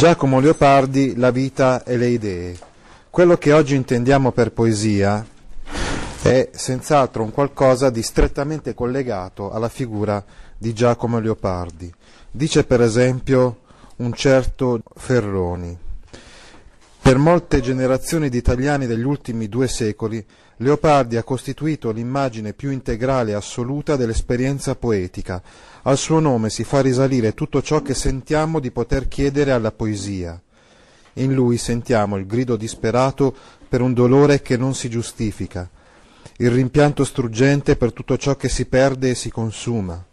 Giacomo Leopardi, La vita e le idee. Quello che oggi intendiamo per poesia è senz'altro un qualcosa di strettamente collegato alla figura di Giacomo Leopardi. Dice per esempio un certo Ferroni. Per molte generazioni di italiani degli ultimi due secoli, Leopardi ha costituito l'immagine più integrale e assoluta dell'esperienza poetica. Al suo nome si fa risalire tutto ciò che sentiamo di poter chiedere alla poesia. In lui sentiamo il grido disperato per un dolore che non si giustifica, il rimpianto struggente per tutto ciò che si perde e si consuma,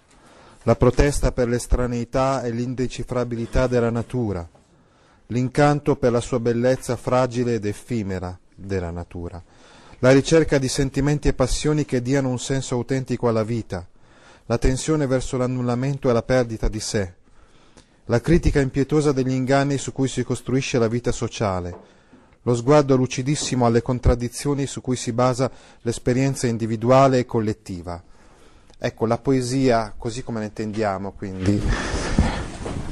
la protesta per l'estraneità e l'indecifrabilità della natura, l'incanto per la sua bellezza fragile ed effimera della natura la ricerca di sentimenti e passioni che diano un senso autentico alla vita, la tensione verso l'annullamento e la perdita di sé, la critica impietosa degli inganni su cui si costruisce la vita sociale, lo sguardo lucidissimo alle contraddizioni su cui si basa l'esperienza individuale e collettiva. Ecco, la poesia, così come la intendiamo, quindi,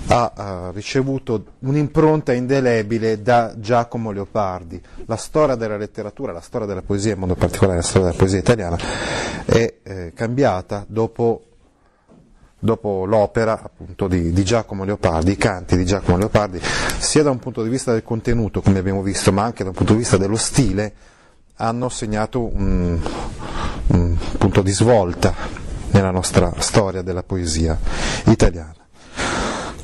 ha uh, ricevuto un'impronta indelebile da Giacomo Leopardi. La storia della letteratura, la storia della poesia, in modo particolare la storia della poesia italiana, è eh, cambiata dopo, dopo l'opera appunto, di, di, Giacomo Leopardi, i canti di Giacomo Leopardi, sia da un punto di vista del contenuto, come abbiamo visto, ma anche da un punto di vista dello stile, hanno segnato un, un punto di svolta nella nostra storia della poesia italiana.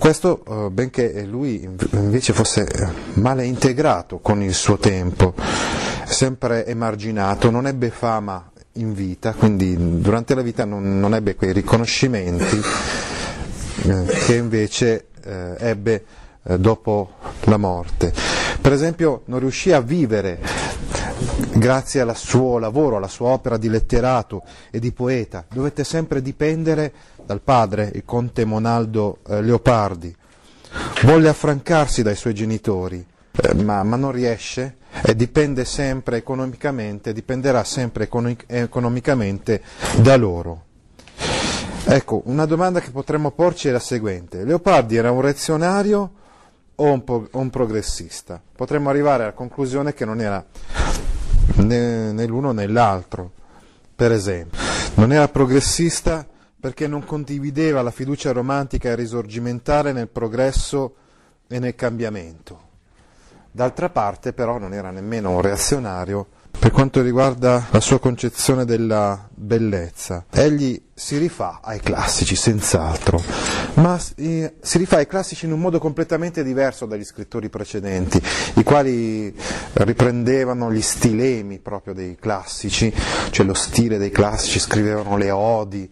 Questo, eh, benché lui invece fosse male integrato con il suo tempo, sempre emarginato, non ebbe fama in vita, quindi durante la vita non, non ebbe quei riconoscimenti eh, che invece eh, ebbe eh, dopo la morte. Per esempio non riuscì a vivere grazie al suo lavoro, alla sua opera di letterato e di poeta, dovette sempre dipendere dal padre, il conte Monaldo eh, Leopardi. Volle affrancarsi dai suoi genitori, eh, ma, ma, non riesce e dipende sempre economicamente, dipenderà sempre economic- economicamente da loro. Ecco, una domanda che potremmo porci è la seguente. Leopardi era un reazionario o un, po- un progressista? Potremmo arrivare alla conclusione che non era né, né l'uno né l'altro, per esempio. Non era progressista perché non condivideva la fiducia romantica e risorgimentale nel progresso e nel cambiamento. D'altra parte però non era nemmeno un reazionario per quanto riguarda la sua concezione della bellezza. Egli si rifà ai classici, senz'altro, ma si rifà ai classici in un modo completamente diverso dagli scrittori precedenti, i quali riprendevano gli stilemi proprio dei classici, cioè lo stile dei classici, scrivevano le odi,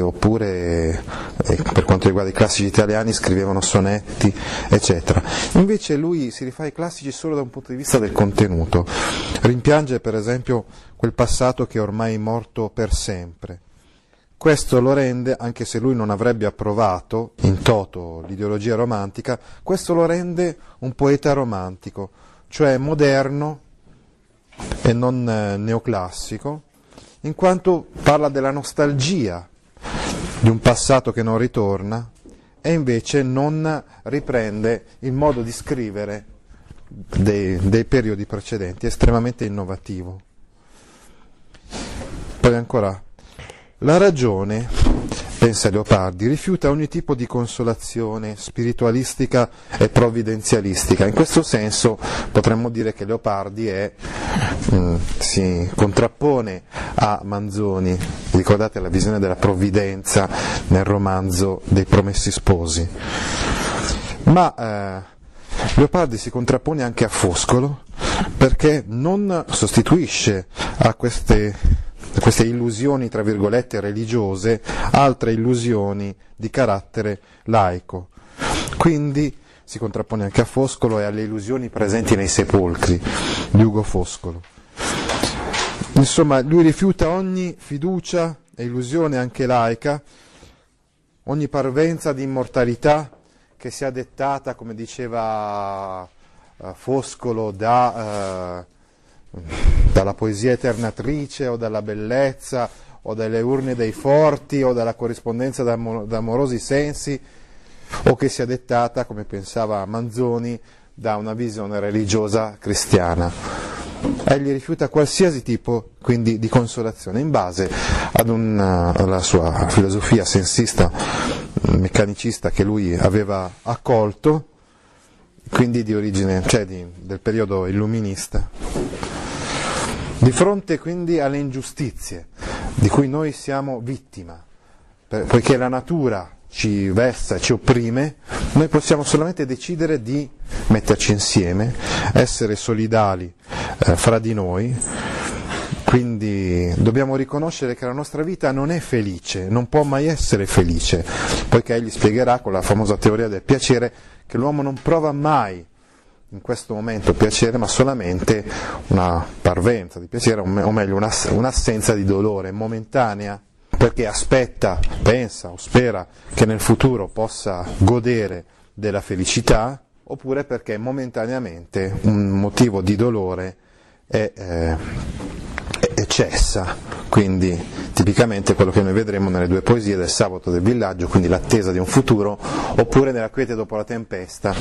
oppure eh, per quanto riguarda i classici italiani scrivevano sonetti, eccetera. Invece lui si rifà ai classici solo da un punto di vista del contenuto, rimpiange per esempio quel passato che è ormai morto per sempre. Questo lo rende, anche se lui non avrebbe approvato in toto l'ideologia romantica, questo lo rende un poeta romantico, cioè moderno e non eh, neoclassico, in quanto parla della nostalgia di un passato che non ritorna e invece non riprende il modo di scrivere dei, dei periodi precedenti, è estremamente innovativo. Poi ancora, la ragione pensa Leopardi, rifiuta ogni tipo di consolazione spiritualistica e provvidenzialistica. In questo senso potremmo dire che Leopardi è, mm, si contrappone a Manzoni, ricordate la visione della provvidenza nel romanzo dei Promessi Sposi. Ma eh, Leopardi si contrappone anche a Foscolo perché non sostituisce a queste queste illusioni, tra virgolette, religiose, altre illusioni di carattere laico. Quindi si contrappone anche a Foscolo e alle illusioni presenti nei sepolcri di Ugo Foscolo. Insomma, lui rifiuta ogni fiducia e illusione anche laica, ogni parvenza di immortalità che sia dettata, come diceva uh, Foscolo, da uh, dalla poesia eternatrice o dalla bellezza o dalle urne dei forti o dalla corrispondenza d'amorosi sensi, o che sia dettata, come pensava Manzoni, da una visione religiosa cristiana. Egli rifiuta qualsiasi tipo quindi di consolazione in base una, alla sua filosofia sensista, meccanicista che lui aveva accolto, quindi di origine, cioè di, del periodo illuminista. Di fronte quindi alle ingiustizie di cui noi siamo vittima, poiché la natura ci vessa e ci opprime, noi possiamo solamente decidere di metterci insieme, essere solidali eh, fra di noi, quindi dobbiamo riconoscere che la nostra vita non è felice, non può mai essere felice, poiché egli spiegherà con la famosa teoria del piacere che l'uomo non prova mai in questo momento piacere, ma solamente una parvenza di piacere, o meglio un'assenza di dolore momentanea, perché aspetta, pensa o spera che nel futuro possa godere della felicità, oppure perché momentaneamente un motivo di dolore è, eh, è cessa. Quindi tipicamente quello che noi vedremo nelle due poesie del sabato del villaggio, quindi l'attesa di un futuro, oppure nella quiete dopo la tempesta,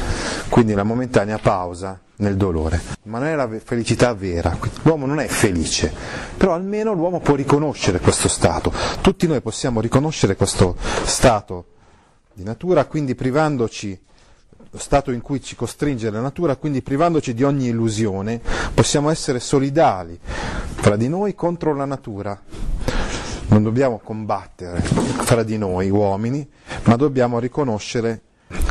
quindi la momentanea pausa nel dolore. Ma non è la felicità vera, l'uomo non è felice, però almeno l'uomo può riconoscere questo stato, tutti noi possiamo riconoscere questo stato di natura, quindi privandoci lo stato in cui ci costringe la natura, quindi privandoci di ogni illusione, possiamo essere solidali fra di noi contro la natura. Non dobbiamo combattere fra di noi uomini, ma dobbiamo riconoscere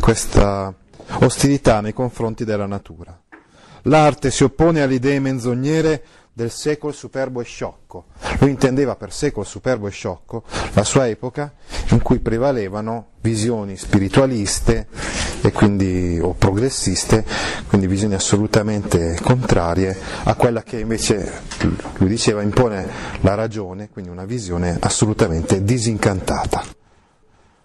questa ostilità nei confronti della natura. L'arte si oppone alle idee menzognere del secolo superbo e sciocco. Lui intendeva per secolo superbo e sciocco la sua epoca in cui prevalevano visioni spiritualiste quindi, o progressiste, quindi visioni assolutamente contrarie a quella che invece lui diceva impone la ragione, quindi una visione assolutamente disincantata.